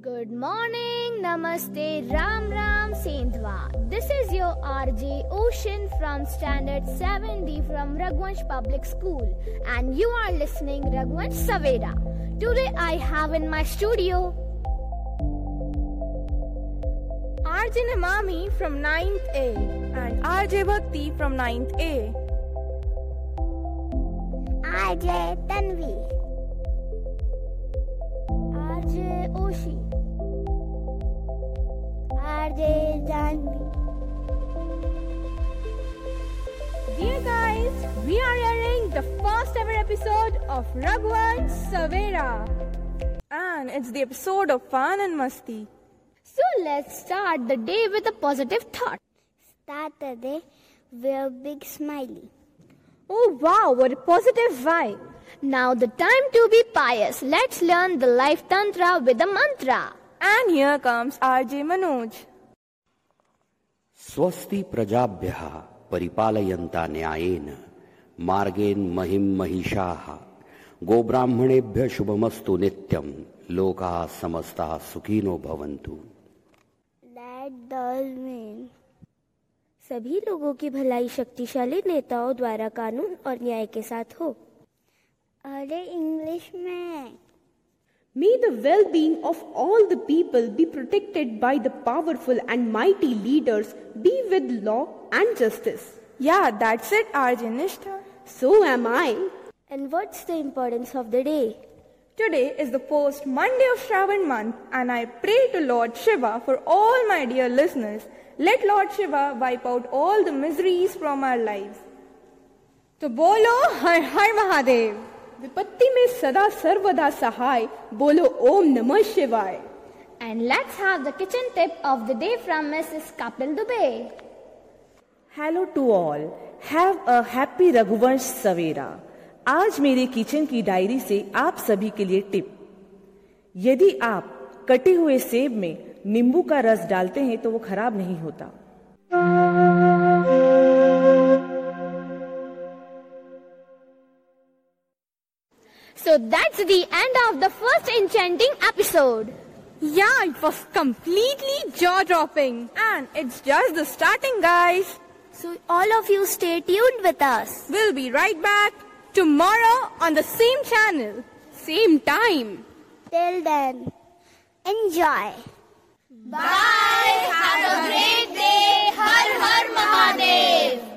Good morning, Namaste, Ram Ram, Sendhwa. This is your RJ Oshin from Standard 7D from Raghuwansh Public School, and you are listening Raghuwansh Savera. Today I have in my studio RJ Namami from 9th A and RJ Bhakti from 9th A. RJ Tanvi, Oshi, RJ Janvi. Dear guys, we are airing the first ever episode of Raghuwansh Savera. And it's the episode of fun and masti. So let's start the day with a positive thought. Start the day with a big smiley. Oh wow, what a positive vibe. Now the time to be pious. Let's learn the life tantra with a mantra. And here comes RJ Manoj. स्वस्ति प्रजाभ्यः परिपालयन्ता न्यायेन मार्गेण महिम महिषाः गोब्राह्मणेभ्य शुभमस्तु नित्यं लोकाः समस्ताः सुखिनो भवन्तु That does mean सभी लोगों की भलाई शक्तिशाली नेताओं द्वारा कानून और न्याय के साथ हो May the well being of all the people be protected by the powerful and mighty leaders, be with law and justice. Yeah, that's it, RJ Nishta. So am I. And what's the importance of the day? Today is the first Monday of Shravan month, and I pray to Lord Shiva for all my dear listeners. Let Lord Shiva wipe out all the miseries from our lives. To bolo, Har Har Mahadev! विपत्ति में सदा सर्वदा सहाय। बोलो ओम नमः शिवाय। And let's have the kitchen tip of the day from Mrs. Kapil Dubey. Hello to all have a happy Raghuvansh सवेरा आज मेरे kitchen की डायरी से आप सभी के लिए टिप यदि आप कटे हुए सेब में नींबू का रस डालते हैं तो वो खराब नहीं होता। So that's the end of the first enchanting episode. Yeah, it was completely jaw dropping. And it's just the starting, guys. So all of you stay tuned with us. We'll be right back tomorrow on the same channel, same time. Till then, enjoy. Bye. Have a great day. Har Har Mahadev.